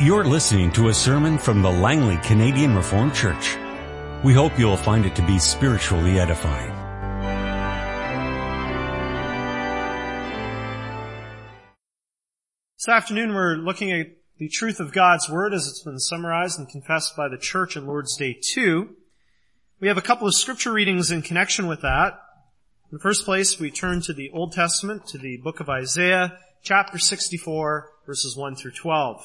You're listening to a sermon from the Langley Canadian Reformed Church. We hope you'll find it to be spiritually edifying. This afternoon we're looking at the truth of God's Word as it's been summarized and confessed by the church in Lord's Day 2. We have a couple of scripture readings in connection with that. In the first place, we turn to the Old Testament, to the book of Isaiah, chapter 64, verses 1 through 12.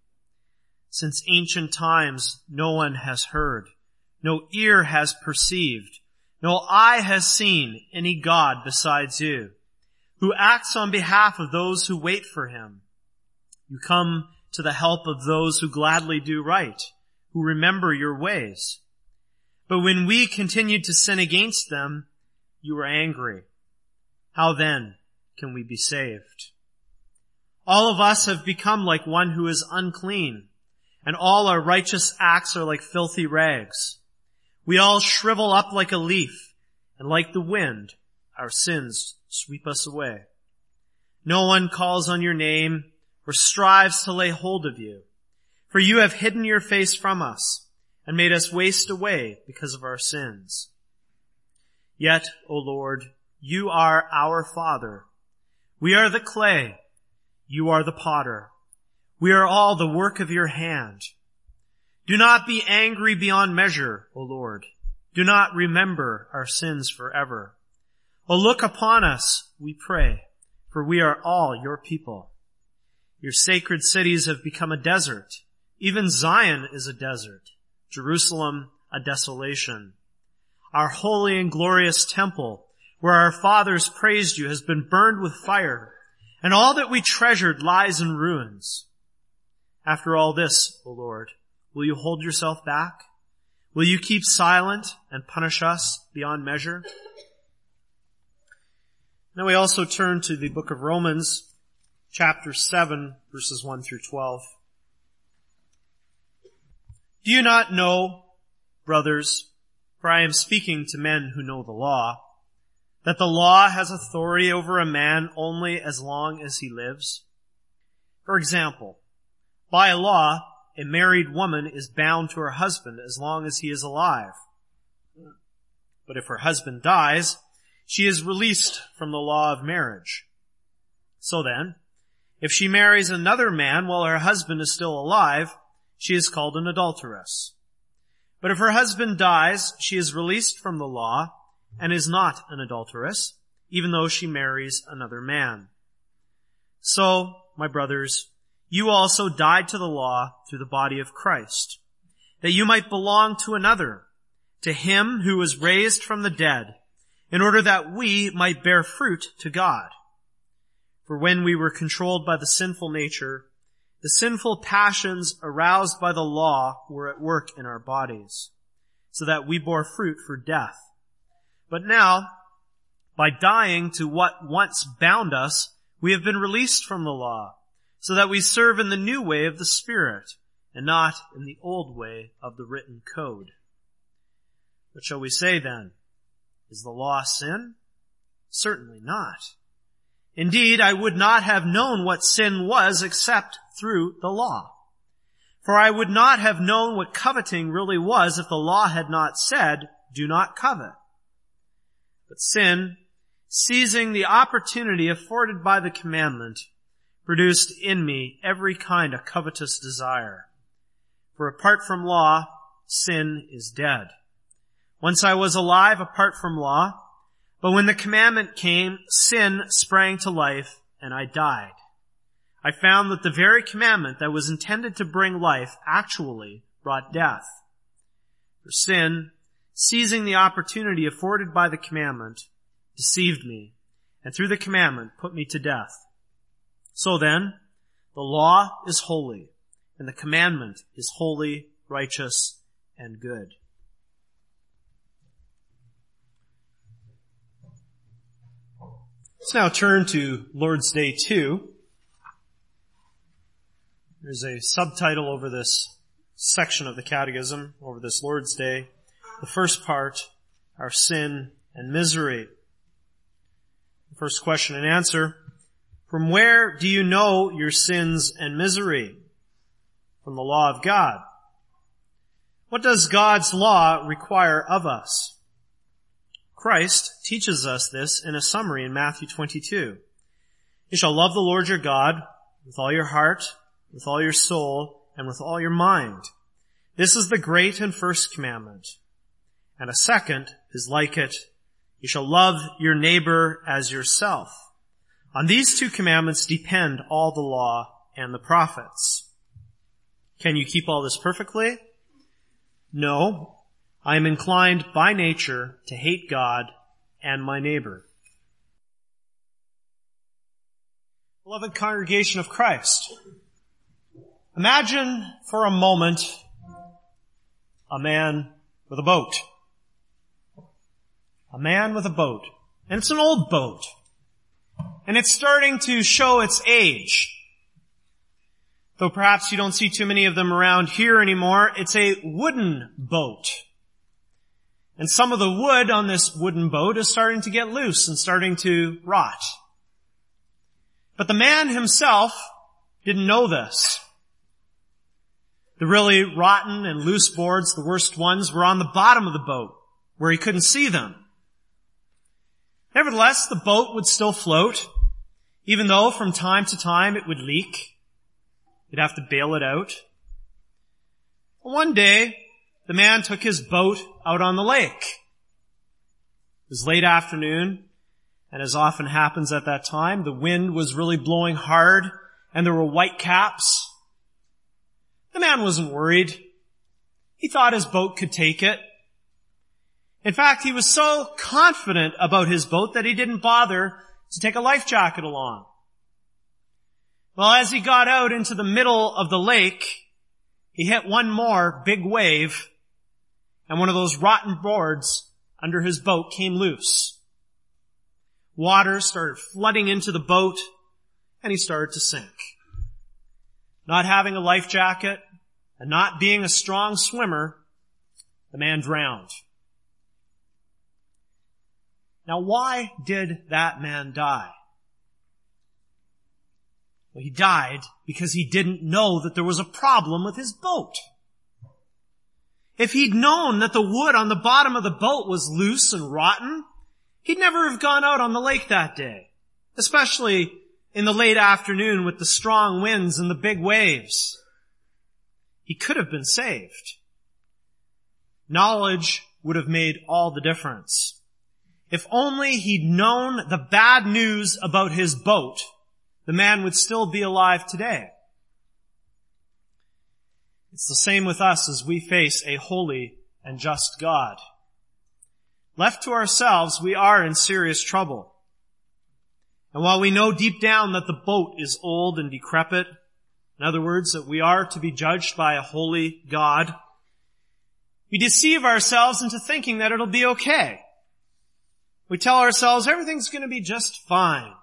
Since ancient times, no one has heard, no ear has perceived, no eye has seen any God besides you, who acts on behalf of those who wait for him. You come to the help of those who gladly do right, who remember your ways. But when we continued to sin against them, you were angry. How then can we be saved? All of us have become like one who is unclean and all our righteous acts are like filthy rags. We all shrivel up like a leaf, and like the wind, our sins sweep us away. No one calls on your name or strives to lay hold of you, for you have hidden your face from us and made us waste away because of our sins. Yet, O Lord, you are our Father. We are the clay. You are the potter. We are all the work of your hand. Do not be angry beyond measure, O Lord. Do not remember our sins forever. O look upon us, we pray, for we are all your people. Your sacred cities have become a desert. Even Zion is a desert. Jerusalem a desolation. Our holy and glorious temple, where our fathers praised you, has been burned with fire, and all that we treasured lies in ruins. After all this, O Lord, will you hold yourself back? Will you keep silent and punish us beyond measure? Now we also turn to the book of Romans, chapter 7, verses 1 through 12. Do you not know, brothers, for I am speaking to men who know the law, that the law has authority over a man only as long as he lives? For example, by law, a married woman is bound to her husband as long as he is alive. But if her husband dies, she is released from the law of marriage. So then, if she marries another man while her husband is still alive, she is called an adulteress. But if her husband dies, she is released from the law and is not an adulteress, even though she marries another man. So, my brothers, you also died to the law through the body of Christ, that you might belong to another, to him who was raised from the dead, in order that we might bear fruit to God. For when we were controlled by the sinful nature, the sinful passions aroused by the law were at work in our bodies, so that we bore fruit for death. But now, by dying to what once bound us, we have been released from the law so that we serve in the new way of the Spirit and not in the old way of the written code. What shall we say then? Is the law sin? Certainly not. Indeed, I would not have known what sin was except through the law. For I would not have known what coveting really was if the law had not said, do not covet. But sin, seizing the opportunity afforded by the commandment, produced in me every kind of covetous desire. For apart from law, sin is dead. Once I was alive apart from law, but when the commandment came, sin sprang to life and I died. I found that the very commandment that was intended to bring life actually brought death. For sin, seizing the opportunity afforded by the commandment, deceived me, and through the commandment put me to death. So then, the law is holy, and the commandment is holy, righteous, and good. Let's now turn to Lord's Day 2. There's a subtitle over this section of the Catechism, over this Lord's Day. The first part, our sin and misery. First question and answer. From where do you know your sins and misery? From the law of God. What does God's law require of us? Christ teaches us this in a summary in Matthew 22. You shall love the Lord your God with all your heart, with all your soul, and with all your mind. This is the great and first commandment. And a second is like it. You shall love your neighbor as yourself. On these two commandments depend all the law and the prophets. Can you keep all this perfectly? No, I am inclined by nature to hate God and my neighbor. Beloved congregation of Christ, imagine for a moment a man with a boat. A man with a boat. And it's an old boat. And it's starting to show its age. Though perhaps you don't see too many of them around here anymore, it's a wooden boat. And some of the wood on this wooden boat is starting to get loose and starting to rot. But the man himself didn't know this. The really rotten and loose boards, the worst ones, were on the bottom of the boat, where he couldn't see them. Nevertheless, the boat would still float, even though from time to time it would leak. You'd have to bail it out. One day, the man took his boat out on the lake. It was late afternoon, and as often happens at that time, the wind was really blowing hard, and there were white caps. The man wasn't worried. He thought his boat could take it. In fact, he was so confident about his boat that he didn't bother to take a life jacket along. Well, as he got out into the middle of the lake, he hit one more big wave and one of those rotten boards under his boat came loose. Water started flooding into the boat and he started to sink. Not having a life jacket and not being a strong swimmer, the man drowned. Now why did that man die? Well, he died because he didn't know that there was a problem with his boat. If he'd known that the wood on the bottom of the boat was loose and rotten, he'd never have gone out on the lake that day. Especially in the late afternoon with the strong winds and the big waves. He could have been saved. Knowledge would have made all the difference. If only he'd known the bad news about his boat, the man would still be alive today. It's the same with us as we face a holy and just God. Left to ourselves, we are in serious trouble. And while we know deep down that the boat is old and decrepit, in other words, that we are to be judged by a holy God, we deceive ourselves into thinking that it'll be okay. We tell ourselves everything's going to be just fine.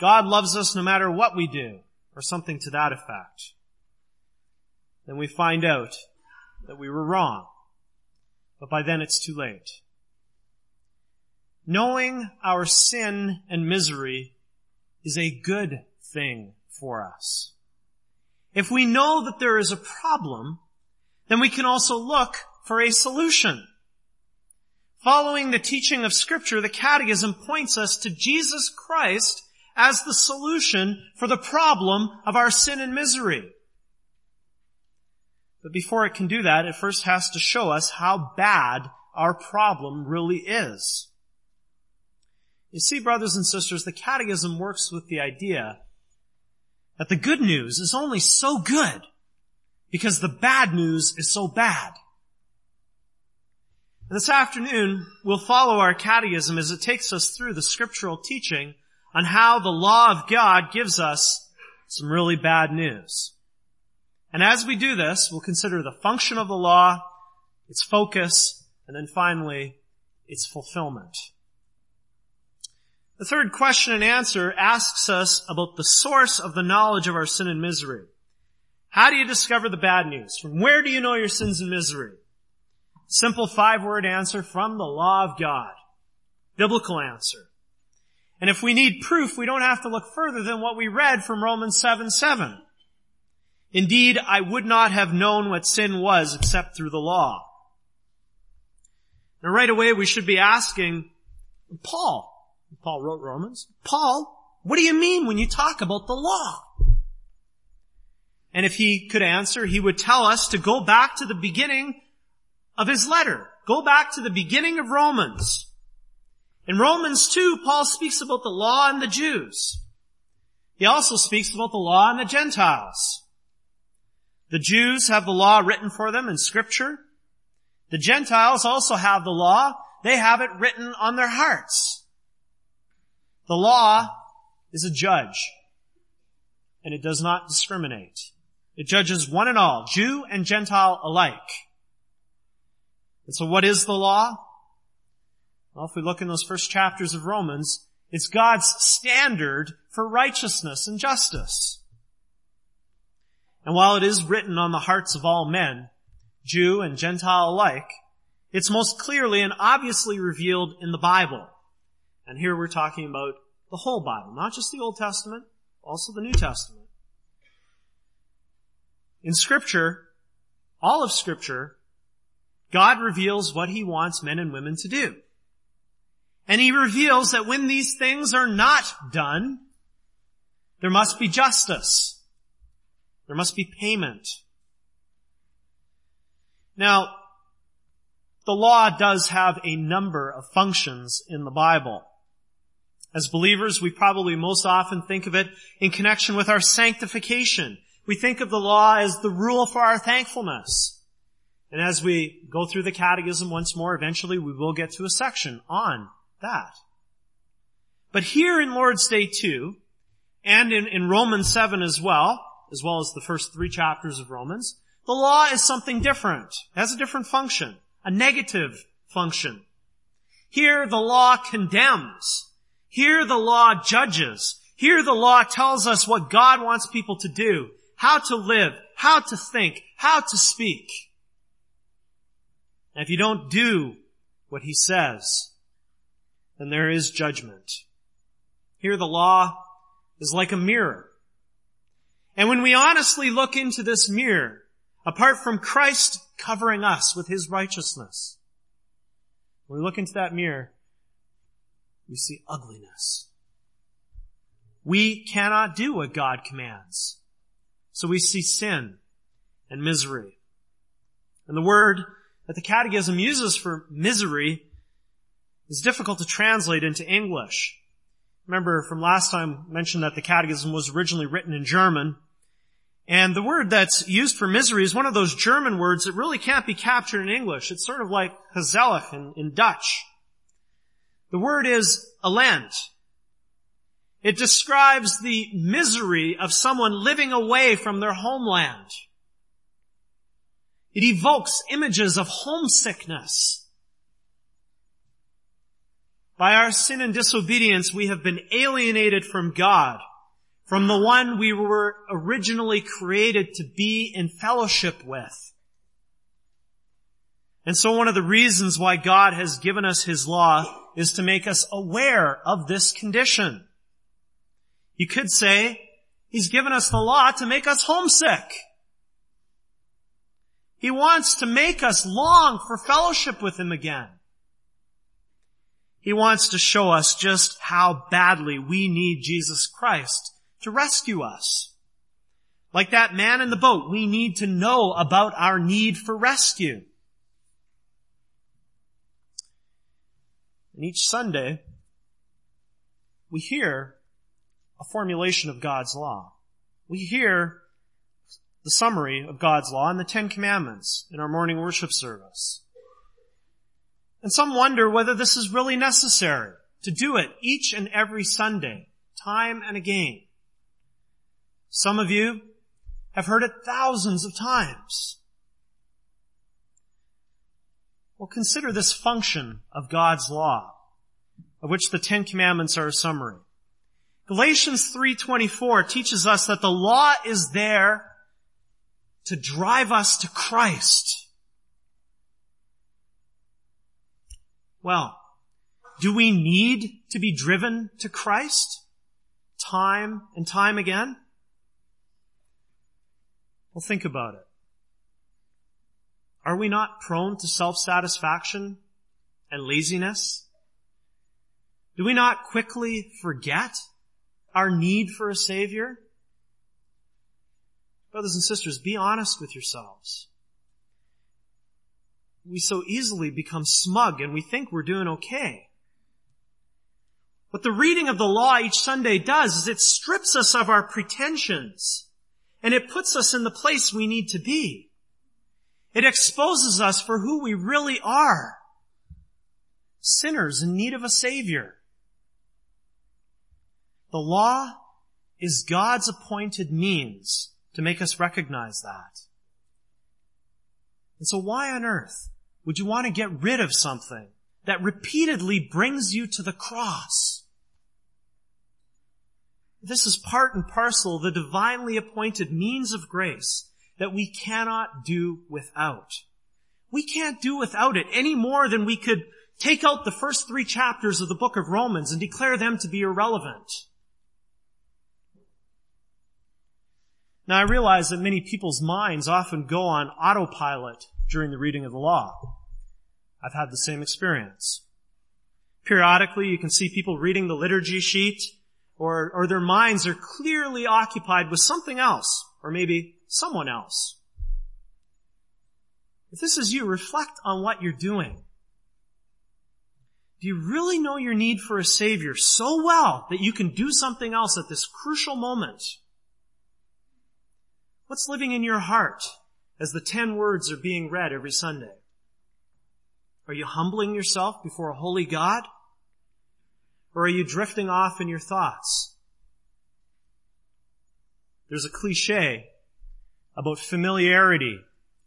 God loves us no matter what we do, or something to that effect then we find out that we were wrong. But by then it's too late. Knowing our sin and misery is a good thing for us. If we know that there is a problem, then we can also look for a solution. Following the teaching of scripture, the catechism points us to Jesus Christ as the solution for the problem of our sin and misery. But before it can do that, it first has to show us how bad our problem really is. You see, brothers and sisters, the catechism works with the idea that the good news is only so good because the bad news is so bad. This afternoon, we'll follow our catechism as it takes us through the scriptural teaching on how the law of God gives us some really bad news. And as we do this, we'll consider the function of the law, its focus, and then finally, its fulfillment. The third question and answer asks us about the source of the knowledge of our sin and misery. How do you discover the bad news? From where do you know your sins and misery? Simple five word answer from the law of God. Biblical answer. And if we need proof, we don't have to look further than what we read from Romans 7 7. Indeed, I would not have known what sin was except through the law. Now right away we should be asking, Paul, Paul wrote Romans, Paul, what do you mean when you talk about the law? And if he could answer, he would tell us to go back to the beginning of his letter. Go back to the beginning of Romans. In Romans 2, Paul speaks about the law and the Jews. He also speaks about the law and the Gentiles. The Jews have the law written for them in scripture. The Gentiles also have the law. They have it written on their hearts. The law is a judge, and it does not discriminate. It judges one and all, Jew and Gentile alike. And so what is the law? Well, if we look in those first chapters of Romans, it's God's standard for righteousness and justice. And while it is written on the hearts of all men, Jew and Gentile alike, it's most clearly and obviously revealed in the Bible. And here we're talking about the whole Bible, not just the Old Testament, also the New Testament. In scripture, all of scripture, God reveals what he wants men and women to do. And he reveals that when these things are not done, there must be justice. There must be payment. Now, the law does have a number of functions in the Bible. As believers, we probably most often think of it in connection with our sanctification. We think of the law as the rule for our thankfulness. And as we go through the catechism once more, eventually we will get to a section on that. But here in Lord's Day 2, and in, in Romans 7 as well, as well as the first three chapters of Romans, the law is something different. It has a different function. A negative function. Here the law condemns. Here the law judges. Here the law tells us what God wants people to do how to live, how to think, how to speak. And if you don't do what he says, then there is judgment. Here the law is like a mirror. And when we honestly look into this mirror, apart from Christ covering us with his righteousness, when we look into that mirror, we see ugliness. We cannot do what God commands. So we see sin and misery. And the word that the catechism uses for misery is difficult to translate into English. Remember from last time I mentioned that the catechism was originally written in German. And the word that's used for misery is one of those German words that really can't be captured in English. It's sort of like gezellig in, in Dutch. The word is elend. It describes the misery of someone living away from their homeland. It evokes images of homesickness. By our sin and disobedience, we have been alienated from God, from the one we were originally created to be in fellowship with. And so one of the reasons why God has given us His law is to make us aware of this condition. You could say, He's given us the law to make us homesick. He wants to make us long for fellowship with Him again. He wants to show us just how badly we need Jesus Christ to rescue us. Like that man in the boat, we need to know about our need for rescue. And each Sunday, we hear a formulation of God's law. We hear the summary of God's law in the Ten Commandments in our morning worship service. And some wonder whether this is really necessary to do it each and every Sunday, time and again. Some of you have heard it thousands of times. Well, consider this function of God's law, of which the Ten Commandments are a summary. Galatians 3.24 teaches us that the law is there to drive us to Christ. Well, do we need to be driven to Christ time and time again? Well, think about it. Are we not prone to self-satisfaction and laziness? Do we not quickly forget our need for a Savior? Brothers and sisters, be honest with yourselves. We so easily become smug and we think we're doing okay. What the reading of the law each Sunday does is it strips us of our pretensions and it puts us in the place we need to be. It exposes us for who we really are. Sinners in need of a Savior. The law is God's appointed means to make us recognize that. And so why on earth would you want to get rid of something that repeatedly brings you to the cross? This is part and parcel the divinely appointed means of grace that we cannot do without. We can't do without it any more than we could take out the first three chapters of the book of Romans and declare them to be irrelevant. Now I realize that many people's minds often go on autopilot during the reading of the law. I've had the same experience. Periodically you can see people reading the liturgy sheet or, or their minds are clearly occupied with something else or maybe someone else. If this is you, reflect on what you're doing. Do you really know your need for a Savior so well that you can do something else at this crucial moment? What's living in your heart as the ten words are being read every Sunday? Are you humbling yourself before a holy God? Or are you drifting off in your thoughts? There's a cliche about familiarity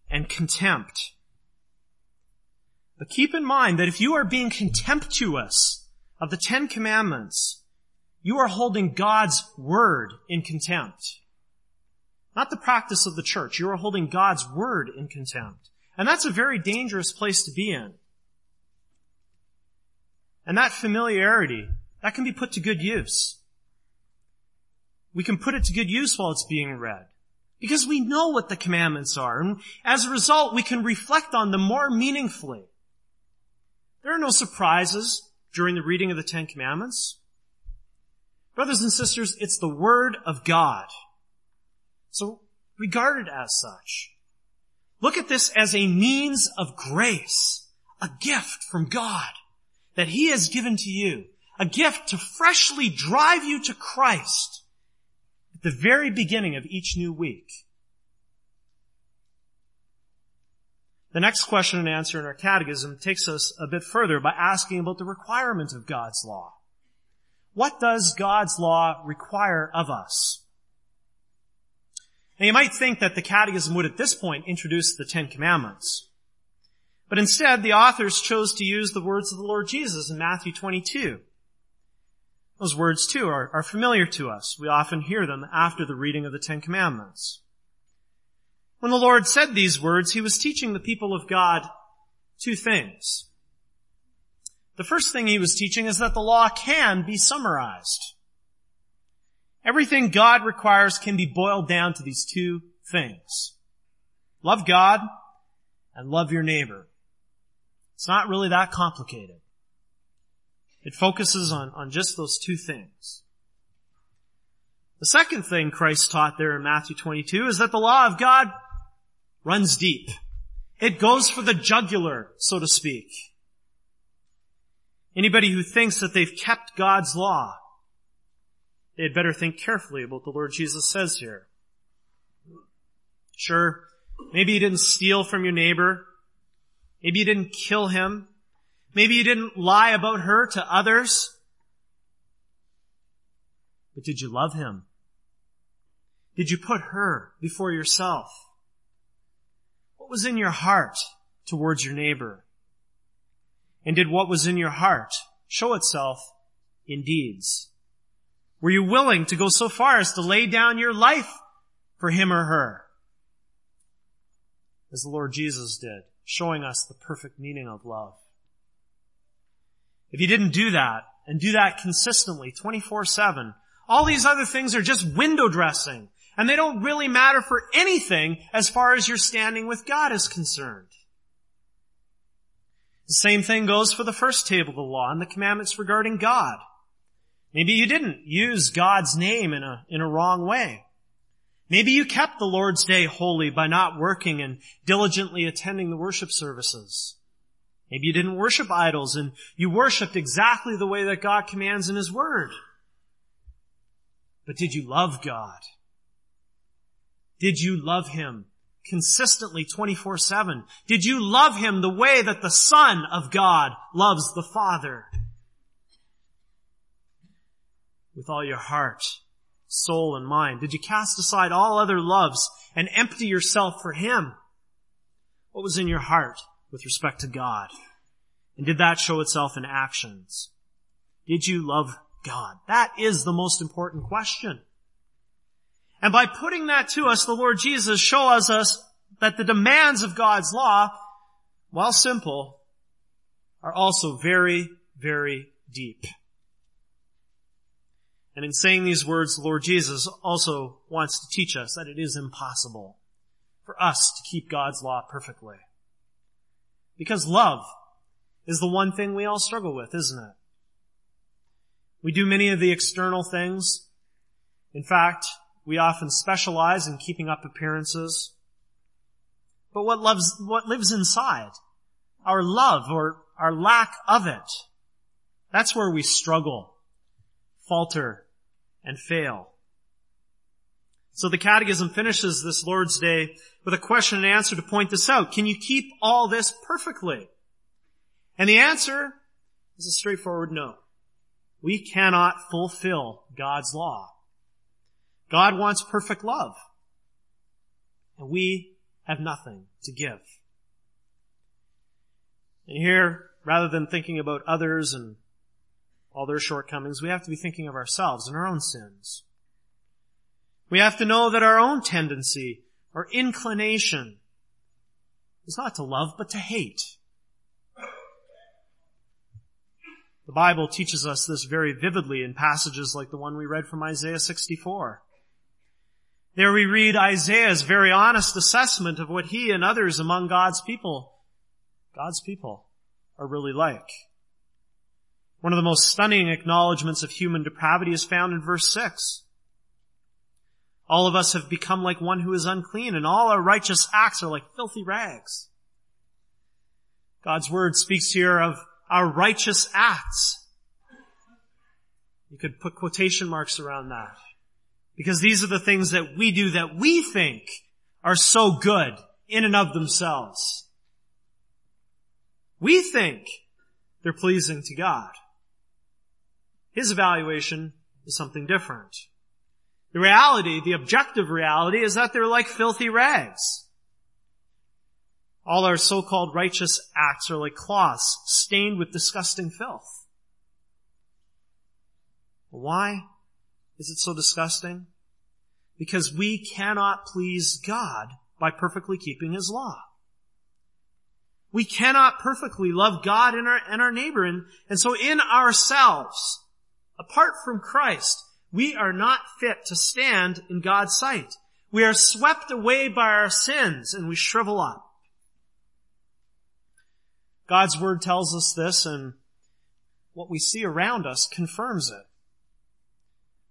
and contempt. But keep in mind that if you are being contemptuous of the Ten Commandments, you are holding God's Word in contempt. Not the practice of the church. You are holding God's Word in contempt. And that's a very dangerous place to be in. And that familiarity, that can be put to good use. We can put it to good use while it's being read. Because we know what the commandments are. And as a result, we can reflect on them more meaningfully. There are no surprises during the reading of the Ten Commandments. Brothers and sisters, it's the Word of God. So regard it as such. Look at this as a means of grace, a gift from God that He has given to you, a gift to freshly drive you to Christ at the very beginning of each new week. The next question and answer in our catechism takes us a bit further by asking about the requirement of God's law. What does God's law require of us? Now you might think that the catechism would at this point introduce the Ten Commandments. But instead, the authors chose to use the words of the Lord Jesus in Matthew 22. Those words too are, are familiar to us. We often hear them after the reading of the Ten Commandments. When the Lord said these words, He was teaching the people of God two things. The first thing He was teaching is that the law can be summarized. Everything God requires can be boiled down to these two things. Love God and love your neighbor. It's not really that complicated. It focuses on, on just those two things. The second thing Christ taught there in Matthew 22 is that the law of God runs deep. It goes for the jugular, so to speak. Anybody who thinks that they've kept God's law, they had better think carefully about what the Lord Jesus says here. Sure, maybe you didn't steal from your neighbor. Maybe you didn't kill him. Maybe you didn't lie about her to others. But did you love him? Did you put her before yourself? What was in your heart towards your neighbor? And did what was in your heart show itself in deeds? Were you willing to go so far as to lay down your life for him or her? As the Lord Jesus did, showing us the perfect meaning of love. If you didn't do that, and do that consistently, 24-7, all these other things are just window dressing, and they don't really matter for anything as far as your standing with God is concerned. The same thing goes for the first table of the law and the commandments regarding God. Maybe you didn't use God's name in a, in a wrong way. Maybe you kept the Lord's day holy by not working and diligently attending the worship services. Maybe you didn't worship idols and you worshiped exactly the way that God commands in His Word. But did you love God? Did you love Him consistently 24-7? Did you love Him the way that the Son of God loves the Father? With all your heart, soul, and mind. Did you cast aside all other loves and empty yourself for Him? What was in your heart with respect to God? And did that show itself in actions? Did you love God? That is the most important question. And by putting that to us, the Lord Jesus shows us that the demands of God's law, while simple, are also very, very deep. And in saying these words, the Lord Jesus also wants to teach us that it is impossible for us to keep God's law perfectly. Because love is the one thing we all struggle with, isn't it? We do many of the external things. In fact, we often specialize in keeping up appearances. But what loves, what lives inside? Our love or our lack of it. That's where we struggle, falter, and fail. So the Catechism finishes this Lord's Day with a question and answer to point this out. Can you keep all this perfectly? And the answer is a straightforward no. We cannot fulfill God's law. God wants perfect love. And we have nothing to give. And here, rather than thinking about others and all their shortcomings, we have to be thinking of ourselves and our own sins. We have to know that our own tendency or inclination is not to love, but to hate. The Bible teaches us this very vividly in passages like the one we read from Isaiah 64. There we read Isaiah's very honest assessment of what he and others among God's people, God's people, are really like. One of the most stunning acknowledgments of human depravity is found in verse 6. All of us have become like one who is unclean, and all our righteous acts are like filthy rags. God's word speaks here of our righteous acts. You could put quotation marks around that. Because these are the things that we do that we think are so good in and of themselves. We think they're pleasing to God. His evaluation is something different. The reality, the objective reality is that they're like filthy rags. All our so-called righteous acts are like cloths stained with disgusting filth. Why? Is it so disgusting? Because we cannot please God by perfectly keeping His law. We cannot perfectly love God and our, and our neighbor. And, and so in ourselves, apart from Christ, we are not fit to stand in God's sight. We are swept away by our sins and we shrivel up. God's Word tells us this and what we see around us confirms it.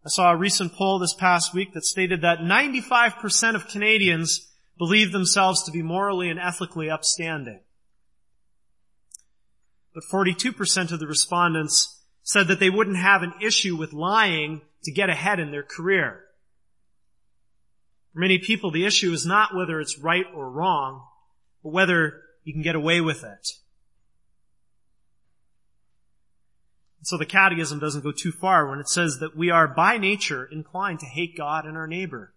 I saw a recent poll this past week that stated that 95% of Canadians believe themselves to be morally and ethically upstanding. But 42% of the respondents said that they wouldn't have an issue with lying to get ahead in their career. For many people, the issue is not whether it's right or wrong, but whether you can get away with it. So the catechism doesn't go too far when it says that we are by nature inclined to hate God and our neighbor.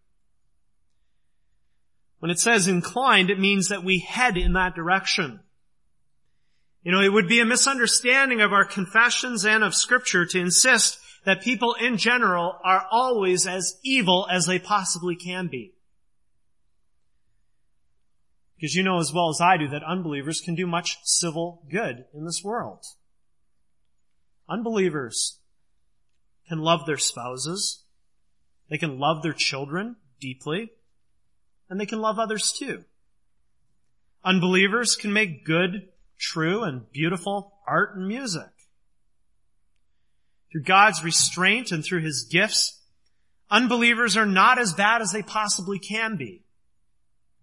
When it says inclined, it means that we head in that direction. You know, it would be a misunderstanding of our confessions and of scripture to insist that people in general are always as evil as they possibly can be. Because you know as well as I do that unbelievers can do much civil good in this world. Unbelievers can love their spouses. They can love their children deeply. And they can love others too. Unbelievers can make good, true, and beautiful art and music. Through God's restraint and through His gifts, unbelievers are not as bad as they possibly can be.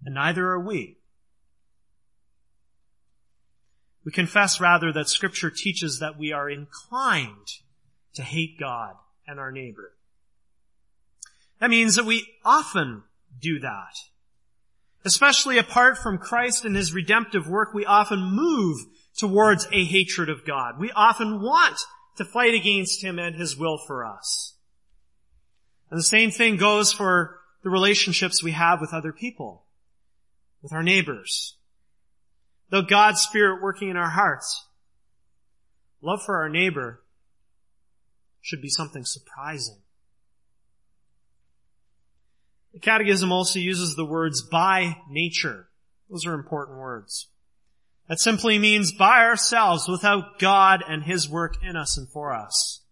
And neither are we. We confess rather that scripture teaches that we are inclined to hate God and our neighbor. That means that we often do that. Especially apart from Christ and His redemptive work, we often move towards a hatred of God. We often want to fight against Him and His will for us. And the same thing goes for the relationships we have with other people, with our neighbors, though God's Spirit working in our hearts, love for our neighbor should be something surprising. The Catechism also uses the words by nature. Those are important words. That simply means by ourselves without God and His work in us and for us.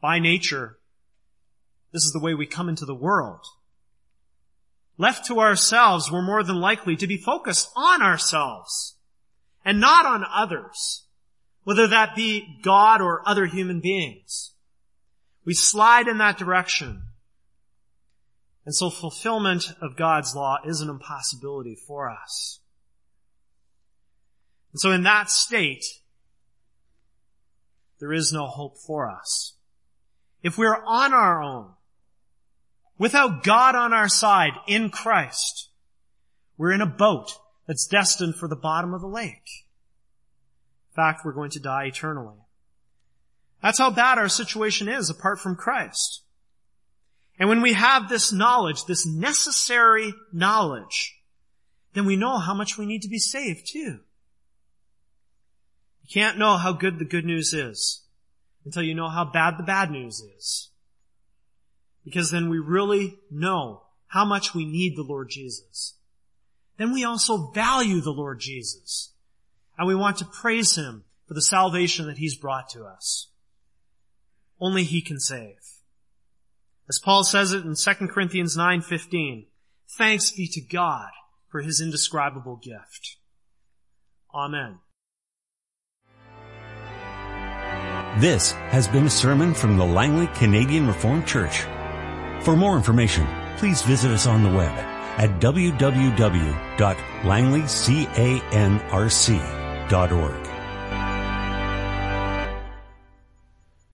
By nature, this is the way we come into the world. Left to ourselves, we're more than likely to be focused on ourselves and not on others, whether that be God or other human beings. We slide in that direction. And so fulfillment of God's law is an impossibility for us. And so in that state, there is no hope for us. If we're on our own, Without God on our side in Christ, we're in a boat that's destined for the bottom of the lake. In fact, we're going to die eternally. That's how bad our situation is apart from Christ. And when we have this knowledge, this necessary knowledge, then we know how much we need to be saved too. You can't know how good the good news is until you know how bad the bad news is because then we really know how much we need the Lord Jesus. Then we also value the Lord Jesus. And we want to praise Him for the salvation that He's brought to us. Only He can save. As Paul says it in 2 Corinthians 9:15, thanks be to God for His indescribable gift. Amen. This has been a sermon from the Langley Canadian Reformed Church. For more information, please visit us on the web at www.langleycanrc.org.